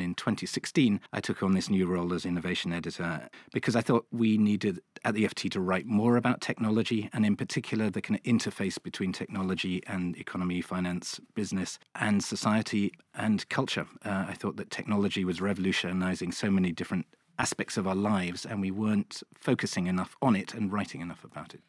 And in 2016, I took on this new role as innovation editor because I thought we needed at the FT to write more about technology and, in particular, the kind of interface between technology and economy, finance, business, and society and culture. Uh, I thought that technology was revolutionizing so many different aspects of our lives, and we weren't focusing enough on it and writing enough about it.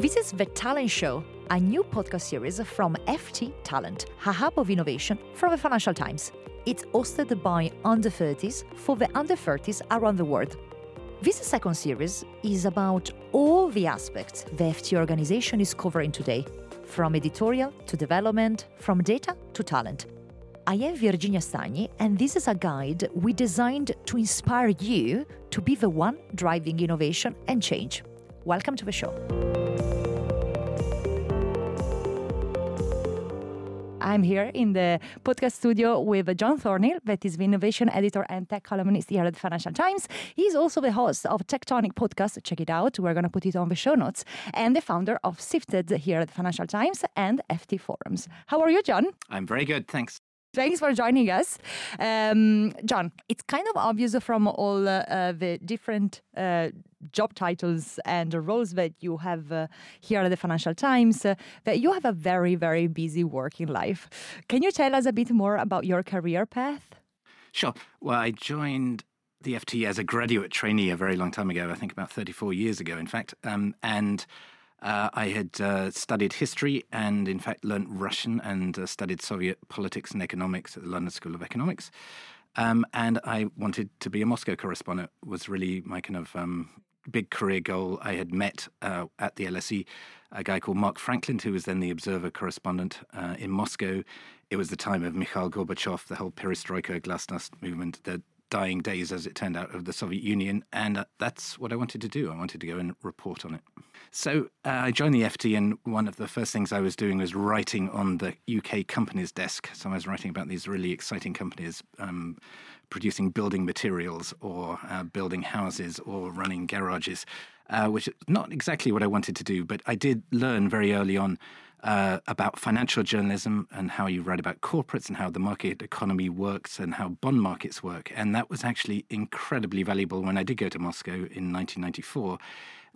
This is The Talent Show, a new podcast series from FT Talent, a hub of innovation from the Financial Times. It's hosted by under 30s for the under 30s around the world. This second series is about all the aspects the FT organization is covering today, from editorial to development, from data to talent. I am Virginia Stagni, and this is a guide we designed to inspire you to be the one driving innovation and change. Welcome to the show. I'm here in the podcast studio with John Thornhill, that is the innovation editor and tech columnist here at the Financial Times. He's also the host of Tech Tonic Podcast. Check it out. We're going to put it on the show notes. And the founder of Sifted here at the Financial Times and FT Forums. How are you, John? I'm very good. Thanks. Thanks for joining us. Um, John, it's kind of obvious from all uh, the different uh, job titles and roles that you have uh, here at the Financial Times uh, that you have a very, very busy working life. Can you tell us a bit more about your career path? Sure. Well, I joined the FT as a graduate trainee a very long time ago, I think about 34 years ago, in fact. Um, and uh, I had uh, studied history and, in fact, learnt Russian and uh, studied Soviet politics and economics at the London School of Economics. Um, and I wanted to be a Moscow correspondent. Was really my kind of um, big career goal. I had met uh, at the LSE a guy called Mark Franklin, who was then the Observer correspondent uh, in Moscow. It was the time of Mikhail Gorbachev, the whole perestroika, glasnost movement. The dying days, as it turned out, of the Soviet Union. And uh, that's what I wanted to do. I wanted to go and report on it. So uh, I joined the FT, and one of the first things I was doing was writing on the UK companies desk. So I was writing about these really exciting companies um, producing building materials or uh, building houses or running garages, uh, which is not exactly what I wanted to do. But I did learn very early on uh, about financial journalism and how you write about corporates and how the market economy works and how bond markets work. And that was actually incredibly valuable when I did go to Moscow in 1994.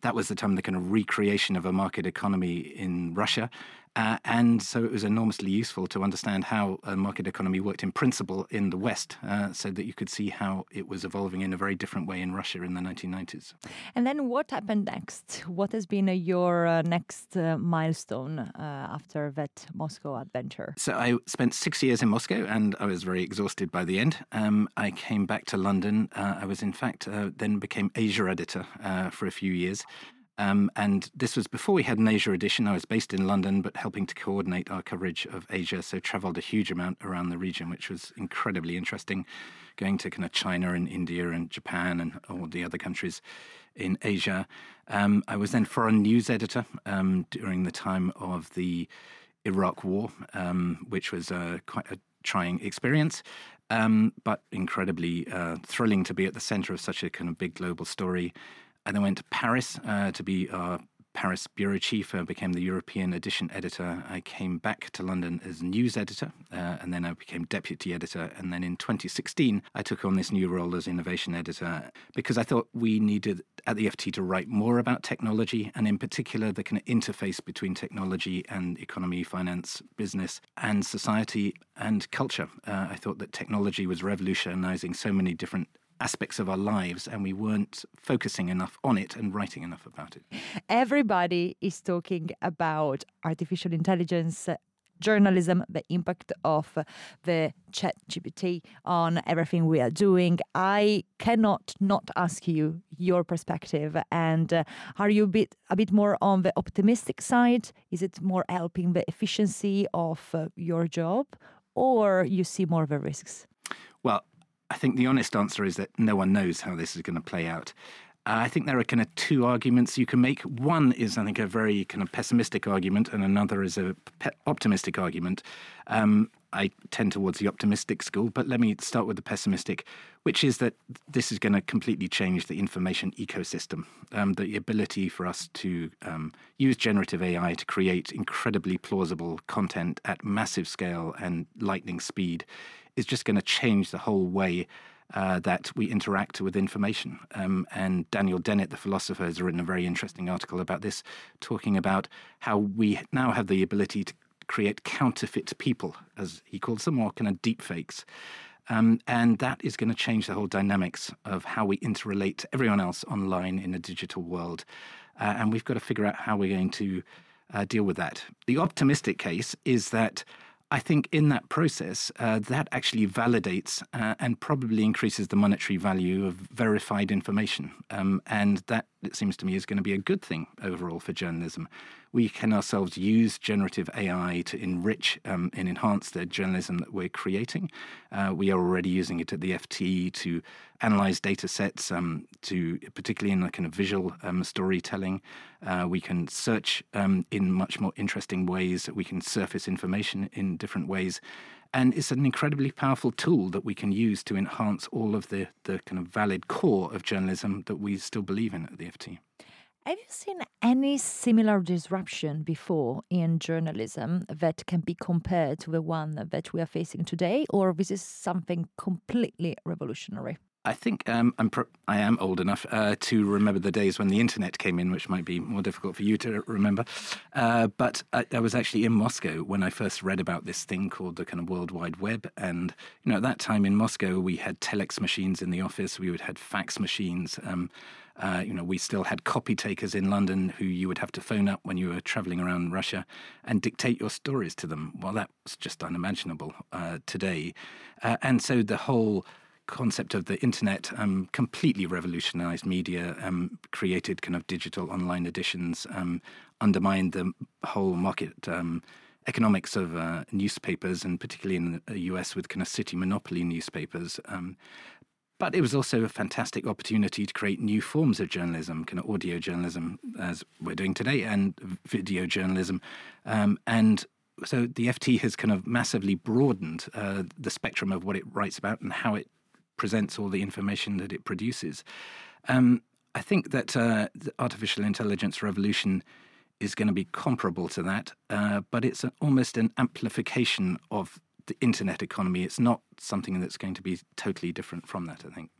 That was the time the kind of recreation of a market economy in Russia. Uh, and so it was enormously useful to understand how a market economy worked in principle in the West, uh, so that you could see how it was evolving in a very different way in Russia in the 1990s. And then what happened next? What has been uh, your uh, next uh, milestone uh, after that Moscow adventure? So I spent six years in Moscow and I was very exhausted by the end. Um, I came back to London. I was, in fact, then became Asia editor for a few years. Um, and this was before we had an Asia edition. I was based in London, but helping to coordinate our coverage of Asia. So traveled a huge amount around the region, which was incredibly interesting, going to kind of China and India and Japan and all the other countries in Asia. Um, I was then foreign news editor um, during the time of the Iraq War, um, which was uh, quite a trying experience, um, but incredibly uh, thrilling to be at the center of such a kind of big global story. I then went to Paris uh, to be our Paris bureau chief. I became the European edition editor. I came back to London as news editor, uh, and then I became deputy editor. And then in 2016, I took on this new role as innovation editor because I thought we needed at the FT to write more about technology, and in particular, the kind of interface between technology and economy, finance, business, and society and culture. Uh, I thought that technology was revolutionizing so many different aspects of our lives and we weren't focusing enough on it and writing enough about it. Everybody is talking about artificial intelligence journalism, the impact of the chat GPT on everything we are doing. I cannot not ask you your perspective. And uh, are you a bit, a bit more on the optimistic side? Is it more helping the efficiency of uh, your job? Or you see more of the risks? Well, I think the honest answer is that no one knows how this is going to play out. Uh, I think there are kind of two arguments you can make. One is, I think, a very kind of pessimistic argument, and another is a pe- optimistic argument. Um, I tend towards the optimistic school, but let me start with the pessimistic, which is that this is going to completely change the information ecosystem. Um, the ability for us to um, use generative AI to create incredibly plausible content at massive scale and lightning speed is just going to change the whole way uh, that we interact with information. Um, and Daniel Dennett, the philosopher, has written a very interesting article about this, talking about how we now have the ability to create counterfeit people, as he calls them, or kind of deep fakes. Um, and that is going to change the whole dynamics of how we interrelate to everyone else online in a digital world. Uh, and we've got to figure out how we're going to uh, deal with that. The optimistic case is that I think in that process, uh, that actually validates uh, and probably increases the monetary value of verified information. Um, and that, it seems to me, is going to be a good thing overall for journalism we can ourselves use generative AI to enrich um, and enhance the journalism that we're creating. Uh, we are already using it at the FT to analyze data sets, um, to particularly in the kind of visual um, storytelling. Uh, we can search um, in much more interesting ways. We can surface information in different ways. And it's an incredibly powerful tool that we can use to enhance all of the, the kind of valid core of journalism that we still believe in at the FT. Have you seen any similar disruption before in journalism that can be compared to the one that we are facing today, or is this is something completely revolutionary? I think um, I'm pro- I am old enough uh, to remember the days when the internet came in, which might be more difficult for you to remember. Uh, but I, I, was actually in Moscow when I first read about this thing called the kind of World Wide Web. And you know, at that time in Moscow, we had telex machines in the office. We would had fax machines. Um, uh, you know, we still had copy takers in London who you would have to phone up when you were traveling around Russia and dictate your stories to them. Well, that was just unimaginable uh, today. Uh, and so the whole concept of the internet um, completely revolutionized media, um, created kind of digital online editions, um, undermined the whole market um, economics of uh, newspapers, and particularly in the US with kind of city monopoly newspapers. Um, but it was also a fantastic opportunity to create new forms of journalism, kind of audio journalism, as we're doing today, and video journalism. Um, and so the FT has kind of massively broadened uh, the spectrum of what it writes about and how it presents all the information that it produces. Um, I think that uh, the artificial intelligence revolution is going to be comparable to that, uh, but it's almost an amplification of the internet economy. It's not something that's going to be totally different from that, I think.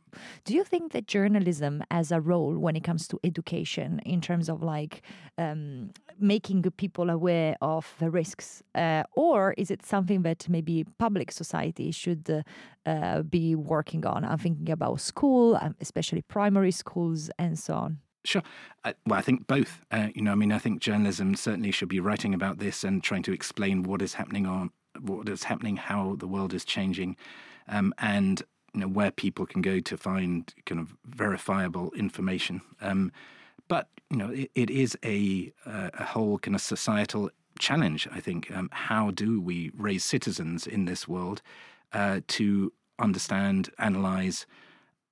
Do you think that journalism has a role when it comes to education in terms of like um, making people aware of the risks? Uh, or is it something that maybe public society should uh, uh, be working on? I'm thinking about school, um, especially primary schools, and so on. Sure. Uh, well, I think both. Uh, you know, I mean, I think journalism certainly should be writing about this and trying to explain what is happening on what is happening, how the world is changing, um, and you know, where people can go to find kind of verifiable information. Um, but you know, it, it is a a whole kind of societal challenge. I think. Um, how do we raise citizens in this world uh, to understand, analyze?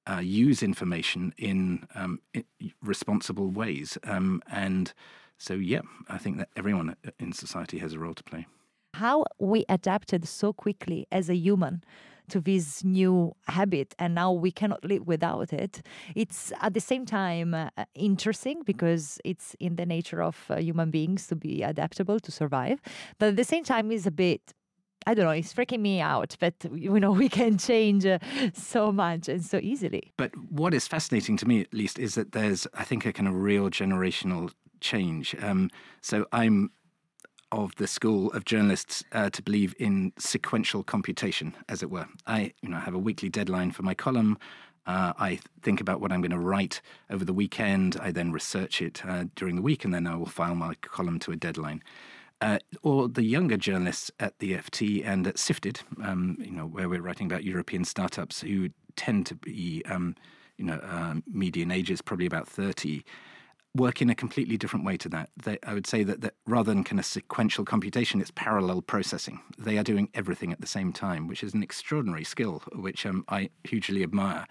Uh, use information in, um, in responsible ways, um, and so yeah, I think that everyone in society has a role to play how we adapted so quickly as a human to this new habit and now we cannot live without it it's at the same time uh, interesting because it's in the nature of uh, human beings to be adaptable to survive but at the same time is a bit I don't know, it's freaking me out, but you know, we can change uh, so much and so easily. But what is fascinating to me, at least, is that there's, I think, a kind of real generational change. Um, so I'm of the school of journalists uh, to believe in sequential computation, as it were. I, you know, have a weekly deadline for my column. Uh, I think about what I'm going to write over the weekend. I then research it uh, during the week, and then I will file my column to a deadline. Uh, or the younger journalists at the FT and at Sifted, um, you know, where we're writing about European startups who tend to be, um, you know, um, median ages probably about 30 work in a completely different way to that. They, I would say that, that rather than kind of sequential computation, it's parallel processing. They are doing everything at the same time, which is an extraordinary skill, which um, I hugely admire.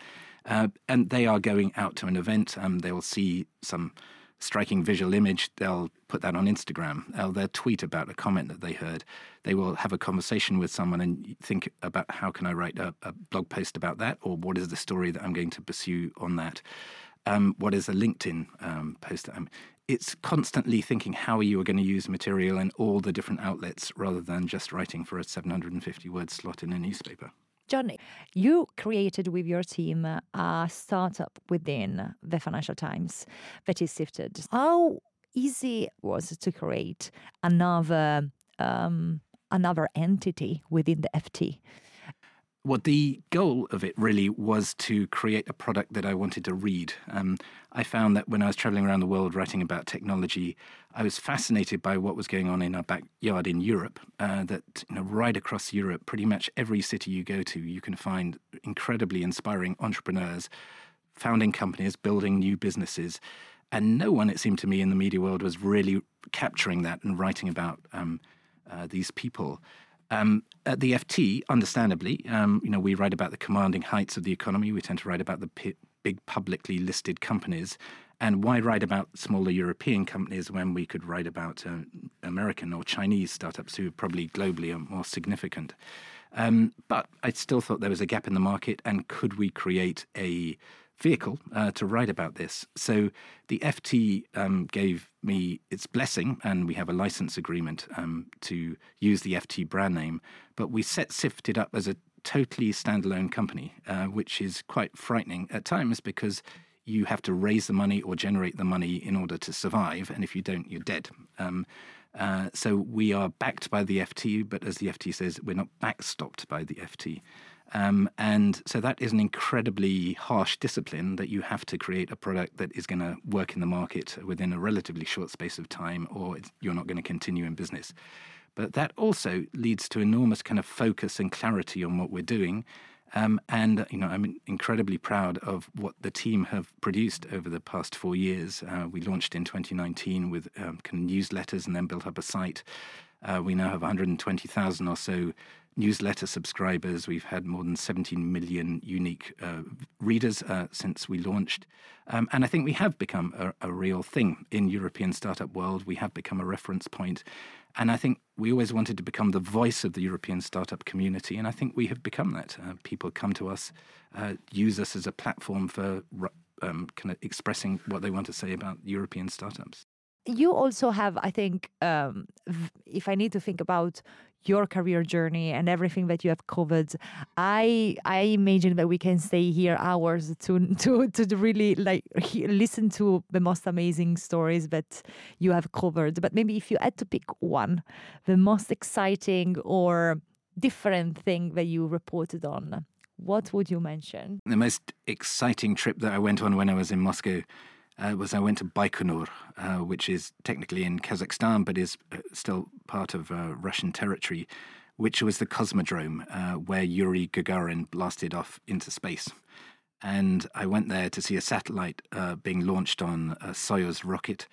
Uh, and they are going out to an event. Um, they will see some striking visual image, they'll put that on Instagram. They'll, they'll tweet about a comment that they heard. They will have a conversation with someone and think about how can I write a, a blog post about that, or what is the story that I'm going to pursue on that. Um, what is a LinkedIn um, post? Um, it's constantly thinking how you are going to use material in all the different outlets rather than just writing for a 750 word slot in a newspaper. Johnny, you created with your team a startup within the Financial Times that is Sifted. How easy was it to create another um, another entity within the FT? Well, the goal of it really was to create a product that I wanted to read. Um, I found that when I was traveling around the world writing about technology, I was fascinated by what was going on in our backyard in Europe. Uh, that you know, right across Europe, pretty much every city you go to, you can find incredibly inspiring entrepreneurs founding companies, building new businesses. And no one, it seemed to me, in the media world was really capturing that and writing about um, uh, these people. Um, at the FT, understandably, um, you know, we write about the commanding heights of the economy. We tend to write about the p- big publicly listed companies. And why write about smaller European companies when we could write about uh, American or Chinese startups who probably globally are more significant? Um, but I still thought there was a gap in the market, and could we create a vehicle uh, to write about this. So the FT um, gave me its blessing, and we have a license agreement um, to use the FT brand name. But we set Sifted up as a totally standalone company, uh, which is quite frightening at times because you have to raise the money or generate the money in order to survive, and if you don't, you're dead. Um, uh, so we are backed by the FT, but as the FT says, we're not backstopped by the FT. Um, and so that is an incredibly harsh discipline that you have to create a product that is going to work in the market within a relatively short space of time, or you're not going to continue in business. But that also leads to enormous kind of focus and clarity on what we're doing. Um, and you know, I'm incredibly proud of what the team have produced over the past four years. Uh, we launched in 2019 with um, kind of newsletters, and then built up a site. Uh, we now have 120,000 or so newsletter subscribers. We've had more than 17 million unique uh, readers uh, since we launched. Um, and I think we have become a, a, real thing in European startup world. We have become a reference point. And I think we always wanted to become the voice of the European startup community. And I think we have become that. Uh, people come to us, uh, use us as a platform for um, kind of expressing what they want to say about European startups you also have, I think, um, if I need to think about your career journey and everything that you have covered, I I imagine that we can stay here hours to to to really like listen to the most amazing stories that you have covered. But maybe if you had to pick one, the most exciting or different thing that you reported on, what would you mention? The most exciting trip that I went on when I was in Moscow uh, was I went to Baikonur, uh, which is technically in Kazakhstan but is uh, still part of uh, Russian territory, which was the cosmodrome uh, where Yuri Gagarin blasted off into space. And I went there to see a satellite being launched on a Soyuz rocket.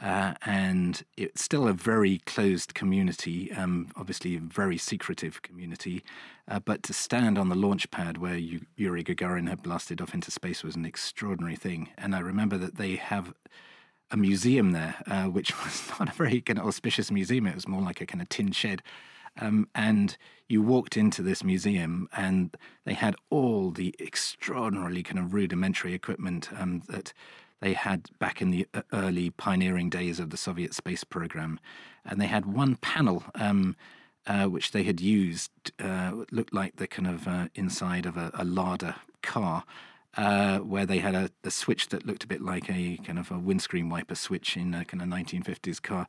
Uh, and it's still a very closed community, um, obviously a very secretive community. Uh, but to stand on the launch pad where Yuri Gagarin had blasted off into space was an extraordinary thing. And I remember that they have a museum there, uh, which was not a very kind of auspicious museum. It was more like a kind of tin shed. Um, and you walked into this museum, and they had all the extraordinarily kind of rudimentary equipment um, that they had back in the uh, early pioneering days of the Soviet space program. And they had one panel um, uh, which they had used, uh, looked like the kind of uh, inside of a, a Lada car. Uh, where they had a, a, switch that looked a bit like a kind of a windscreen wiper switch in a kind of 1950s car.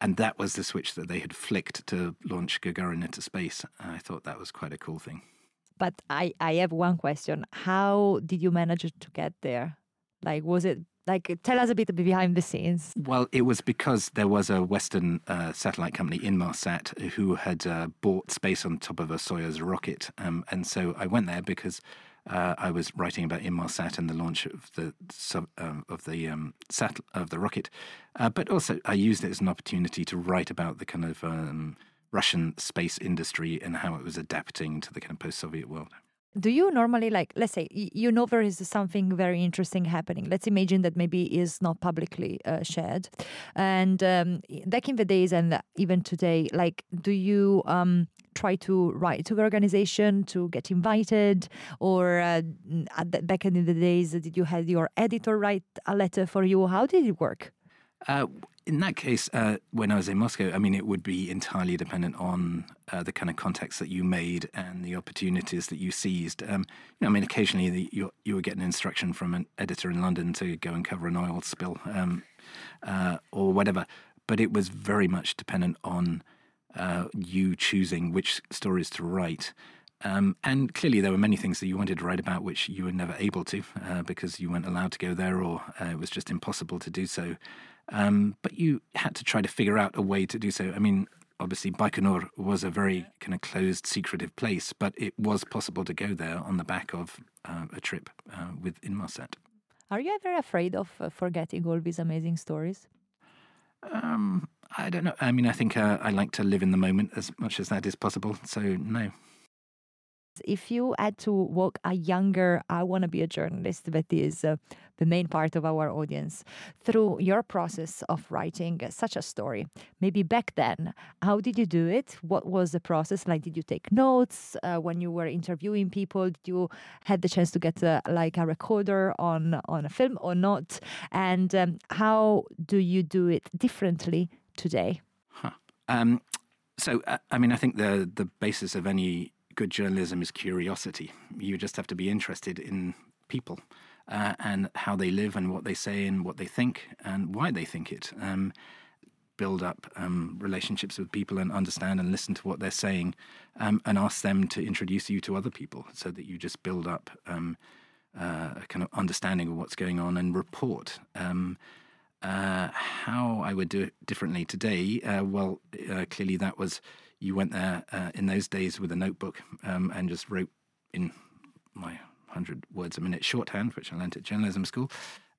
And that was the switch that they had flicked to launch Gagarin into space. I thought that was quite a cool thing. But I, I have one question. How did you manage to get there? Like, was it like, tell us a bit behind the scenes. Well, it was because there was a Western uh, satellite company, Inmarsat, who had uh, bought space on top of a Soyuz rocket. Um, and so I went there because uh, I was writing about Inmarsat and the launch of the um, of the um, sat of the rocket. Uh, but also, I used it as an opportunity to write about the kind of um, Russian space industry and how it was adapting to the kind of post-Soviet world. Do you normally like let's say you know there is something very interesting happening. Let's imagine that maybe is not publicly uh, shared. And um, back in the days and even today like do you um, try to write to the organization to get invited? Or uh, the, back in the days did you have your editor write a letter for you? How did it work? Uh, in that case, uh, when I was in Moscow, I mean, it would be entirely dependent on uh, the kind of context that you made and the opportunities that you seized. Um, you know, I mean, occasionally the, you you would get an instruction from an editor in London to go and cover an oil spill um, uh, or whatever, but it was very much dependent on uh, you choosing which stories to write. Um, and clearly, there were many things that you wanted to write about which you were never able to uh, because you weren't allowed to go there or uh, it was just impossible to do so. Um, but you had to try to figure out a way to do so. I mean, obviously, Baikonur was a very kind of closed, secretive place, but it was possible to go there on the back of uh, a trip uh, with Inmarsat. Are you ever afraid of uh, forgetting all these amazing stories? Um, I don't know. I mean, I think uh, I like to live in the moment as much as that is possible. So, no. If you had to walk a younger, I want to be a journalist, that is uh, the main part of our audience, through your process of writing such a story, maybe back then, how did you do it? What was the process like? Did you take notes uh, when you were interviewing people? Did you had the chance to get uh, like a recorder on on a film or not? And um, how do you do it differently today? Huh. Um, so, uh, I mean, I think the the basis of any good journalism is curiosity. You just have to be interested in people uh, and how they live and what they say and what they think and why they think it. Um, build up um, relationships with people and understand and listen to what they're saying um, and ask them to introduce you to other people so that you just build up um, uh, a kind of understanding of what's going on and report. Um, uh, how I would do it differently today, uh, well, uh, clearly that was you went there uh, in those days with a notebook um, and just wrote in my 100 words a minute shorthand, which I learned at journalism school,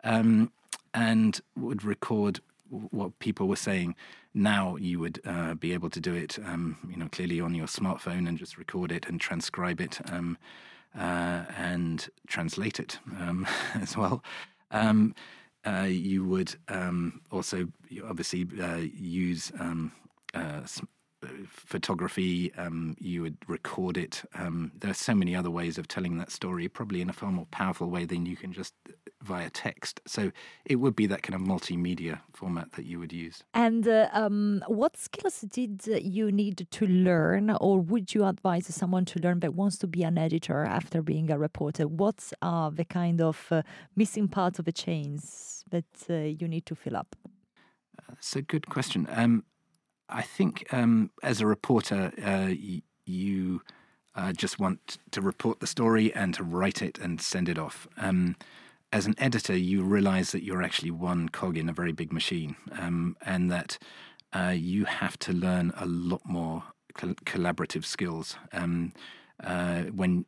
um, and would record what people were saying. Now you would uh, be able to do it, um, you know, clearly on your smartphone and just record it and transcribe it um, uh, and translate it um, as well. Um, uh, you would um, also obviously uh, use uh, photography, um, you would record it. Um, there are so many other ways of telling that story, probably in a far more powerful way than you can just via text. So it would be that kind of multimedia format that you would use. And uh, um, what skills did you need to learn, or would you advise someone to learn that wants to be an editor after being a reporter? What are the kind of uh, missing parts of the chains that uh, you need to fill up? That's a good question. Um, I think um, as a reporter, uh, y- you uh, just want to report the story and to write it and send it off. Um, as an editor, you realize that you're actually one cog in a very big machine, um, and that uh, you have to learn a lot more col- collaborative skills. Um, uh, when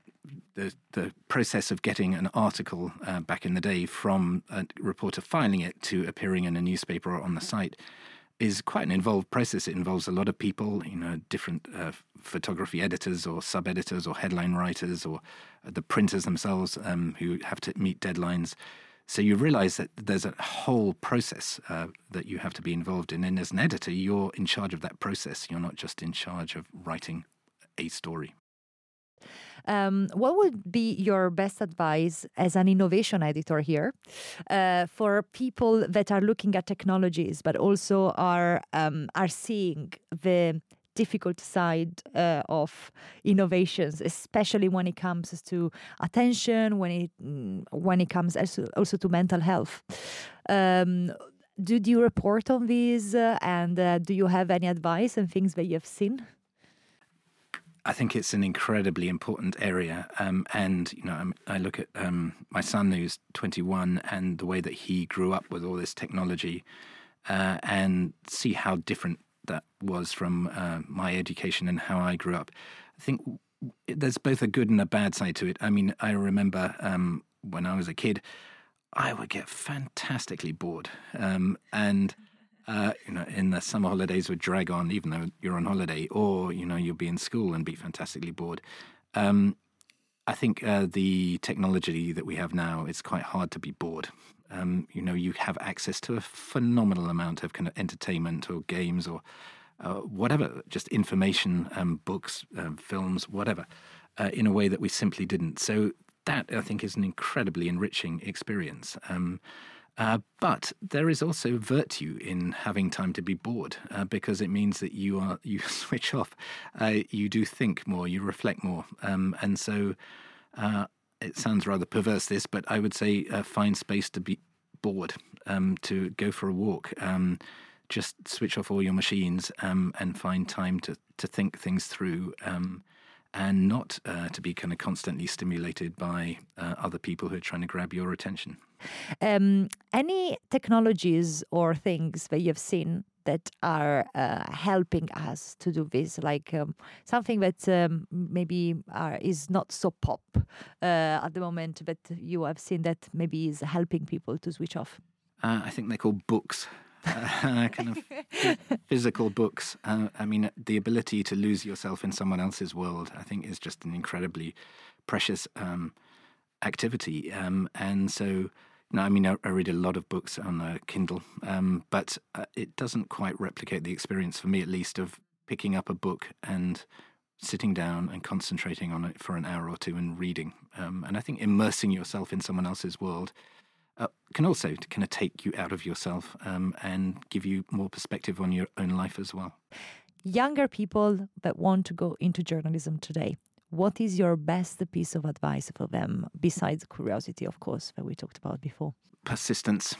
the the process of getting an article uh, back in the day from a reporter filing it to appearing in a newspaper or on the site is quite an involved process. It involves a lot of people, you know, different uh, photography editors or sub editors or headline writers or the printers themselves um, who have to meet deadlines. So you realize that there's a whole process uh, that you have to be involved in. And as an editor, you're in charge of that process. You're not just in charge of writing a story. Um, what would be your best advice as an innovation editor here uh, for people that are looking at technologies but also are um, are seeing the difficult side uh, of innovations, especially when it comes to attention, when it mm, when it comes also, to mental health. Um, did you report on these, uh, and uh, do you have any advice and things that you have seen? I think it's an incredibly important area. Um, and, you know, I look at um, my son who's 21 and the way that he grew up with all this technology uh, and see how different that was from uh, my education and how I grew up. I think there's both a good and a bad side to it. I mean, I remember um, when I was a kid, I would get fantastically bored. Um, and uh, you know, in the summer holidays would drag on, even though you're on holiday, or you know, you'll be in school and be fantastically bored. Um, I think uh, the technology that we have now is quite hard to be bored. Um, you know, you have access to a phenomenal amount of kind of entertainment or games or uh, whatever, just information, um, books, um, films, whatever, uh, in a way that we simply didn't. So that I think is an incredibly enriching experience. Um, uh, but there is also virtue in having time to be bored uh, because it means that you are you switch off, uh, you do think more, you reflect more, um, and so uh, it sounds rather perverse this, but I would say uh, find space to be bored, um, to go for a walk, um, just switch off all your machines um, and find time to to think things through. Um, and not uh, to be kind of constantly stimulated by other people who are trying to grab your attention. Um, any technologies or things that you've seen that are uh, helping us to do this, like um, something that um, maybe are, is not so pop uh, at the moment, but you have seen that maybe is helping people to switch off? Uh, I think they're called books. Uh, kind of physical books. Uh, I mean, the ability to lose yourself in someone else's world, I think, is just an incredibly precious um, activity. Um, and so, no, I mean, I, I, read a lot of books on uh, Kindle, um, but uh, it doesn't quite replicate the experience, for me at least, of picking up a book and sitting down and concentrating on it for an hour or two and reading. Um, and I think immersing yourself in someone else's world uh, can also kind of take you out of yourself um, and give you more perspective on your own life as well. Younger people that want to go into journalism today, what is your best piece of advice for them besides curiosity, of course, that we talked about before? Persistence.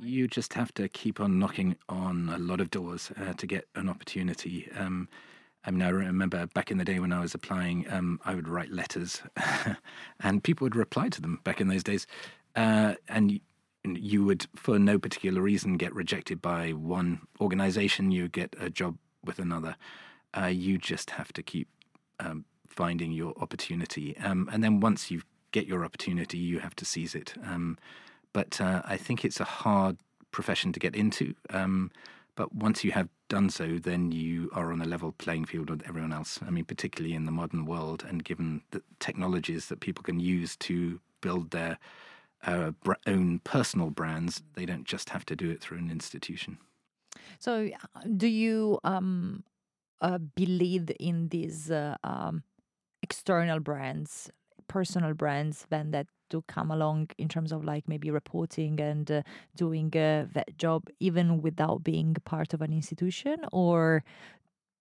You just have to keep on knocking on a lot of doors uh, to get an opportunity. Um, I mean, I remember back in the day when I was applying, um, I would write letters, and people would reply to them back in those days, uh, and you would, for no particular reason, get rejected by one organization. You get a job with another. Uh, you just have to keep um, finding your opportunity. Um, and then once you get your opportunity, you have to seize it. Um, but uh, I think it's a hard profession to get into. Um, but once you have done so, then you are on a level playing field with everyone else. I mean, particularly in the modern world, and given the technologies that people can use to build their uh, own personal brands, they don't just have to do it through an institution. So, do you um, uh, believe in these uh, um, external brands, personal brands, then that do come along in terms of like maybe reporting and uh, doing that job even without being part of an institution or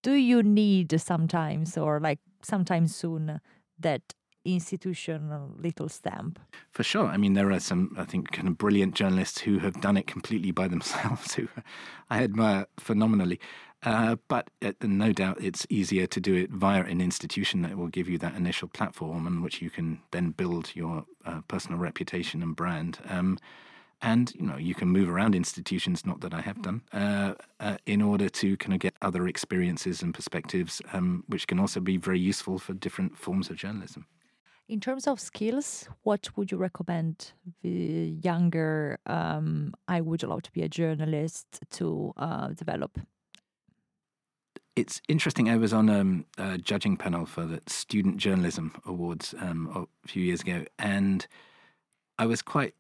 do you need sometimes or like sometimes soon that institutional little stamp for sure i mean there are some i think kind of brilliant journalists who have done it completely by themselves who i admire phenomenally uh, but uh, no doubt it's easier to do it via an institution that will give you that initial platform on which you can then build your uh, personal reputation and brand. Um, and you know you can move around institutions, not that I have done, uh, uh, in order to kind of get other experiences and perspectives, um, which can also be very useful for different forms of journalism. In terms of skills, what would you recommend the younger um, I would love to be a journalist to uh, develop? it's interesting. I was on um, a judging panel for the Student Journalism Awards um, a few years ago, and I was quite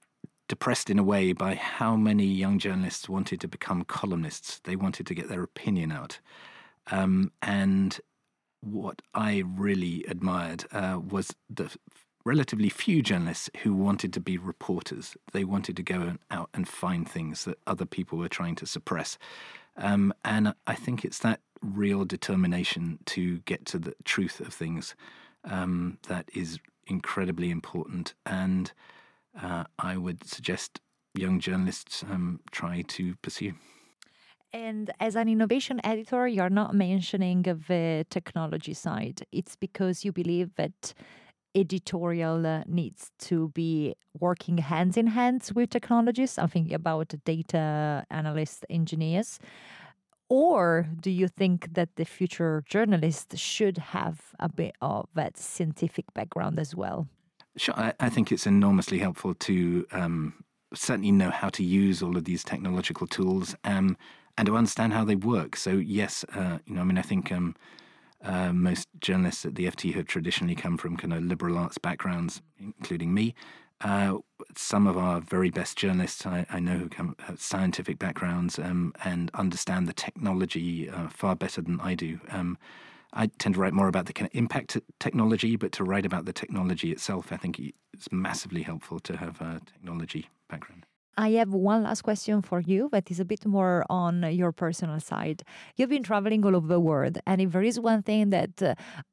depressed in a way by how many young journalists wanted to become columnists. They wanted to get their opinion out. Um, and what I really admired uh, was the relatively few journalists who wanted to be reporters. They wanted to go out and find things that other people were trying to suppress. Um, and I think it's that real determination to get to the truth of things um, that is incredibly important. And uh, I would suggest young journalists um, try to pursue. And as an innovation editor, you're not mentioning the technology side. It's because you believe that editorial uh, needs to be working hands in hands with technologists. I'm thinking about data analysts, engineers. Or do you think that the future journalist should have a bit of that scientific background as well? Sure. I, I think it's enormously helpful to um, certainly know how to use all of these technological tools um, and to understand how they work. So, yes, uh, you know, I mean, I think um, Uh, most journalists at the FT have traditionally come from kind of liberal arts backgrounds, including me. Uh, some of our very best journalists I, I know who come have scientific backgrounds um, and understand the technology uh, far better than I do. Um, I tend to write more about the kind of impact technology, but to write about the technology itself, I think it's massively helpful to have a technology background. I have one last question for you that is a bit more on your personal side. You've been traveling all over the world, and if there is one thing that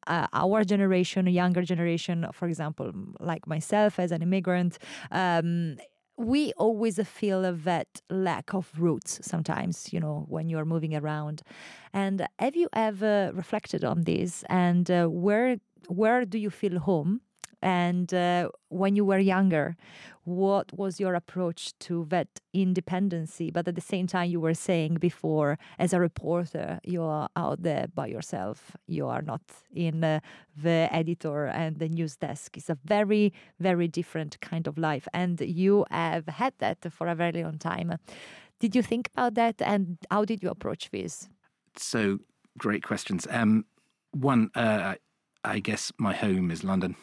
uh, our generation, younger generation, for example, like myself as an immigrant, um, we always feel that lack of roots sometimes, you know, when you're moving around. And have you ever reflected on this? And uh, where where do you feel home? And uh, when you were younger, what was your approach to that independency? But at the same time, you were saying before, as a reporter, you are out there by yourself. You are not in uh, the editor and the news desk. It's a very, very different kind of life. And you have had that for a very long time. Did you think about that? And how did you approach this? So, great questions. Um, one, uh, I guess my home is London.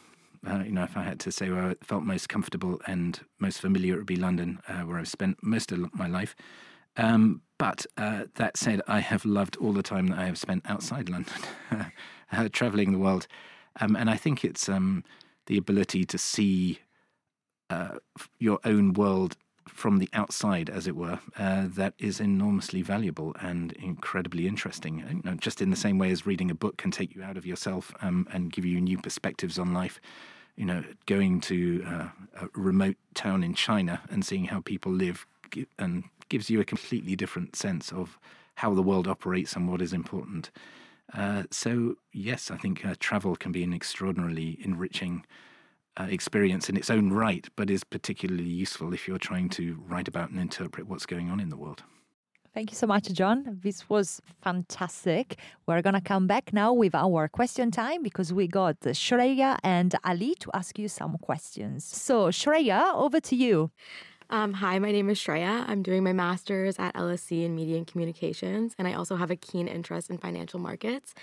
Uh, you know, if I had to say where I felt most comfortable and most familiar, it would be London, uh, where I've spent most of my life. Um, but uh, that said, I have loved all the time that I have spent outside London, uh, traveling the world. Um, and I think it's um, the ability to see uh, your own world from the outside, as it were, uh, that is enormously valuable and incredibly interesting. You know, just in the same way as reading a book can take you out of yourself um, and give you new perspectives on life. You know, going to uh, a remote town in China and seeing how people live and gives you a completely different sense of how the world operates and what is important. Uh, so, yes, I think uh, travel can be an extraordinarily enriching uh, experience in its own right, but is particularly useful if you're trying to write about and interpret what's going on in the world. Thank you so much, John. This was fantastic. We're going to come back now with our question time because we got Shreya and Ali to ask you some questions. So, Shreya, over to you. Um, hi, my name is Shreya. I'm doing my master's at LSE in Media and Communications, and I also have a keen interest in financial markets.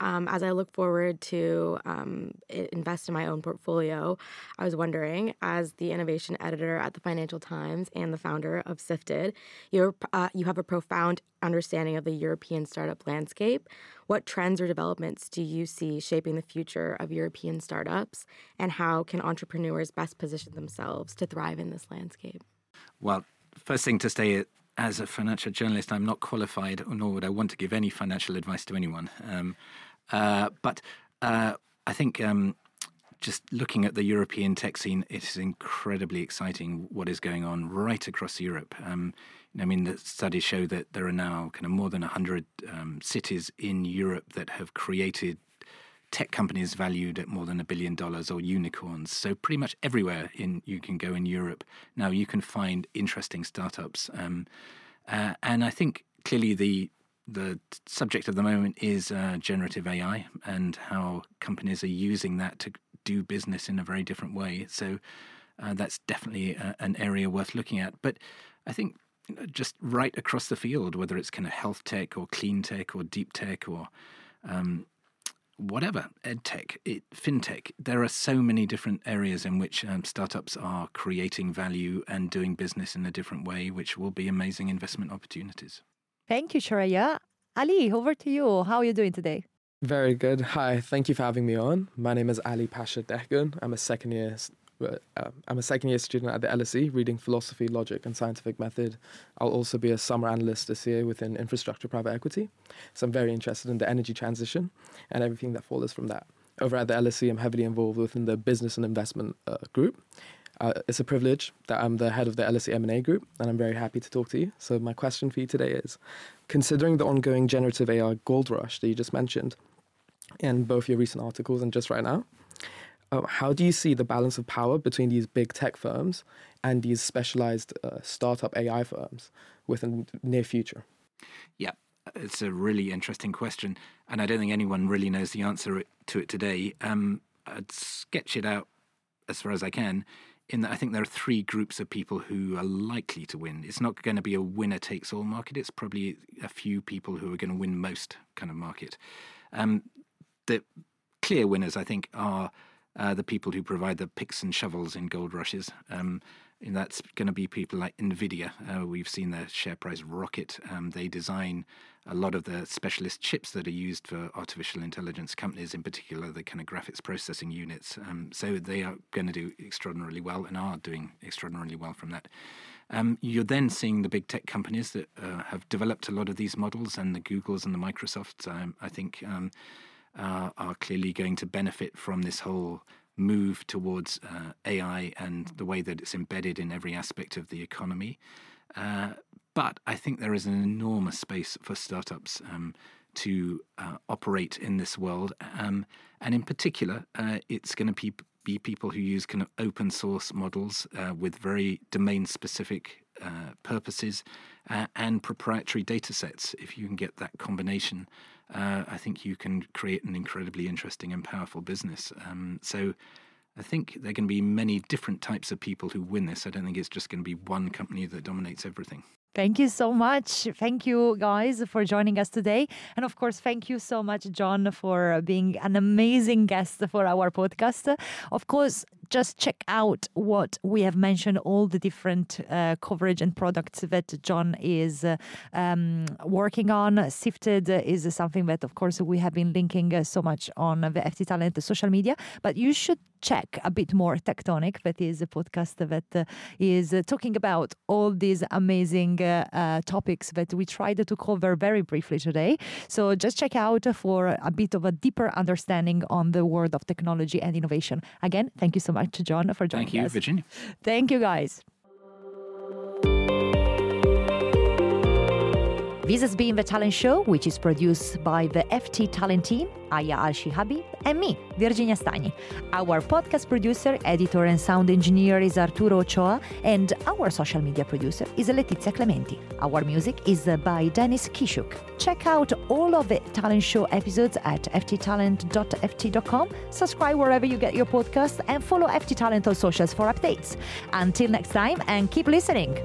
Um, as I look forward to um, invest in my own portfolio, I was wondering, as the innovation editor at the Financial Times and the founder of Sifted, you uh, you have a profound understanding of the European startup landscape. What trends or developments do you see shaping the future of European startups, and how can entrepreneurs best position themselves to thrive in this landscape? Well, first thing to say, as a financial journalist, I'm not qualified, nor would I want to give any financial advice to anyone. Um, uh, but uh, I think um, just looking at the European tech scene, it is incredibly exciting what is going on right across Europe. Um, I mean, the studies show that there are now kind of more than 100 um, cities in Europe that have created tech companies valued at more than a billion dollars or unicorns. So pretty much everywhere in you can go in Europe now you can find interesting startups. Um, uh, and I think clearly the the subject of the moment is uh, generative AI and how companies are using that to do business in a very different way. So uh, that's definitely a, uh, an area worth looking at. But I think just right across the field, whether it's kind of health tech or clean tech or deep tech or um, whatever, edtech, it, fintech. There are so many different areas in which um, startups are creating value and doing business in a different way, which will be amazing investment opportunities. Thank you, Shreya. Ali, over to you. How are you doing today? Very good. Hi, thank you for having me on. My name is Ali Pasha Dehgun. I'm a second year uh, I'm a second year student at the LSE reading philosophy, logic, and scientific method. I'll also be a summer analyst this year within infrastructure private equity. So I'm very interested in the energy transition and everything that follows from that. Over at the LSE, I'm heavily involved within the business and investment uh, group. Uh, it's a privilege that I'm the head of the LSE M&A group, and I'm very happy to talk to you. So my question for you today is, considering the ongoing generative AI gold rush that you just mentioned, in both your recent articles and just right now, uh, how do you see the balance of power between these big tech firms and these specialized uh, startup AI firms within the near future? Yeah, it's a really interesting question, and I don't think anyone really knows the answer to it today. Um, I'd sketch it out as far as I can. In that, I think there are three groups of people who are likely to win. It's not going to be a winner takes all market. It's probably a few people who are going to win most kind of market. Um, the clear winners, I think, are uh, the people who provide the picks and shovels in gold rushes. Um, and that's going to be people like Nvidia. Uh, we've seen their share price rocket. Um, they design a lot of the specialist chips that are used for artificial intelligence companies, in particular the kind of graphics processing units. Um, so they are going to do extraordinarily well and are doing extraordinarily well from that. Um, you're then seeing the big tech companies that uh, have developed a lot of these models, and the Googles and the Microsofts. Um, I think um, uh, are clearly going to benefit from this whole move towards uh, AI and the way that it's embedded in every aspect of the economy. Uh, but I think there is an enormous space for startups um, to uh, operate in this world. Um, and in particular, uh, it's going to be, be people who use kind of open source models uh, with very domain specific purposes and proprietary data sets. If you can get that combination, uh, I think you can create an incredibly interesting and powerful business. Um, so I think there to be many different types of people who win this. I don't think it's just going to be one company that dominates everything. Thank you so much. Thank you, guys, for joining us today. And of course, thank you so much, John, for being an amazing guest for our podcast. Of course, just check out what we have mentioned, all the different uh, coverage and products that John is uh, um, working on. Sifted is something that, of course, we have been linking uh, so much on the FT Talent social media, but you should check a bit more Tech Tonic, that is a podcast that uh, is talking about all these amazing uh, uh, topics that we tried to cover very briefly today. So just check out for a bit of a deeper understanding on the world of technology and innovation. Again, thank you so much, John, for joining us. Thank you, us. Virginia. Thank you, guys. This has been The Talent Show, which is produced by the FT Talent team, Aya Al Shihabi, and me, Virginia Stagni. Our podcast producer, editor, and sound engineer is Arturo Ochoa, and our social media producer is Letizia Clementi. Our music is uh, by Dennis Kishuk. Check out all of the Talent Show episodes at fttalent.ft.com, subscribe wherever you get your podcast, and follow FT Talent on socials for updates. Until next time, and keep listening.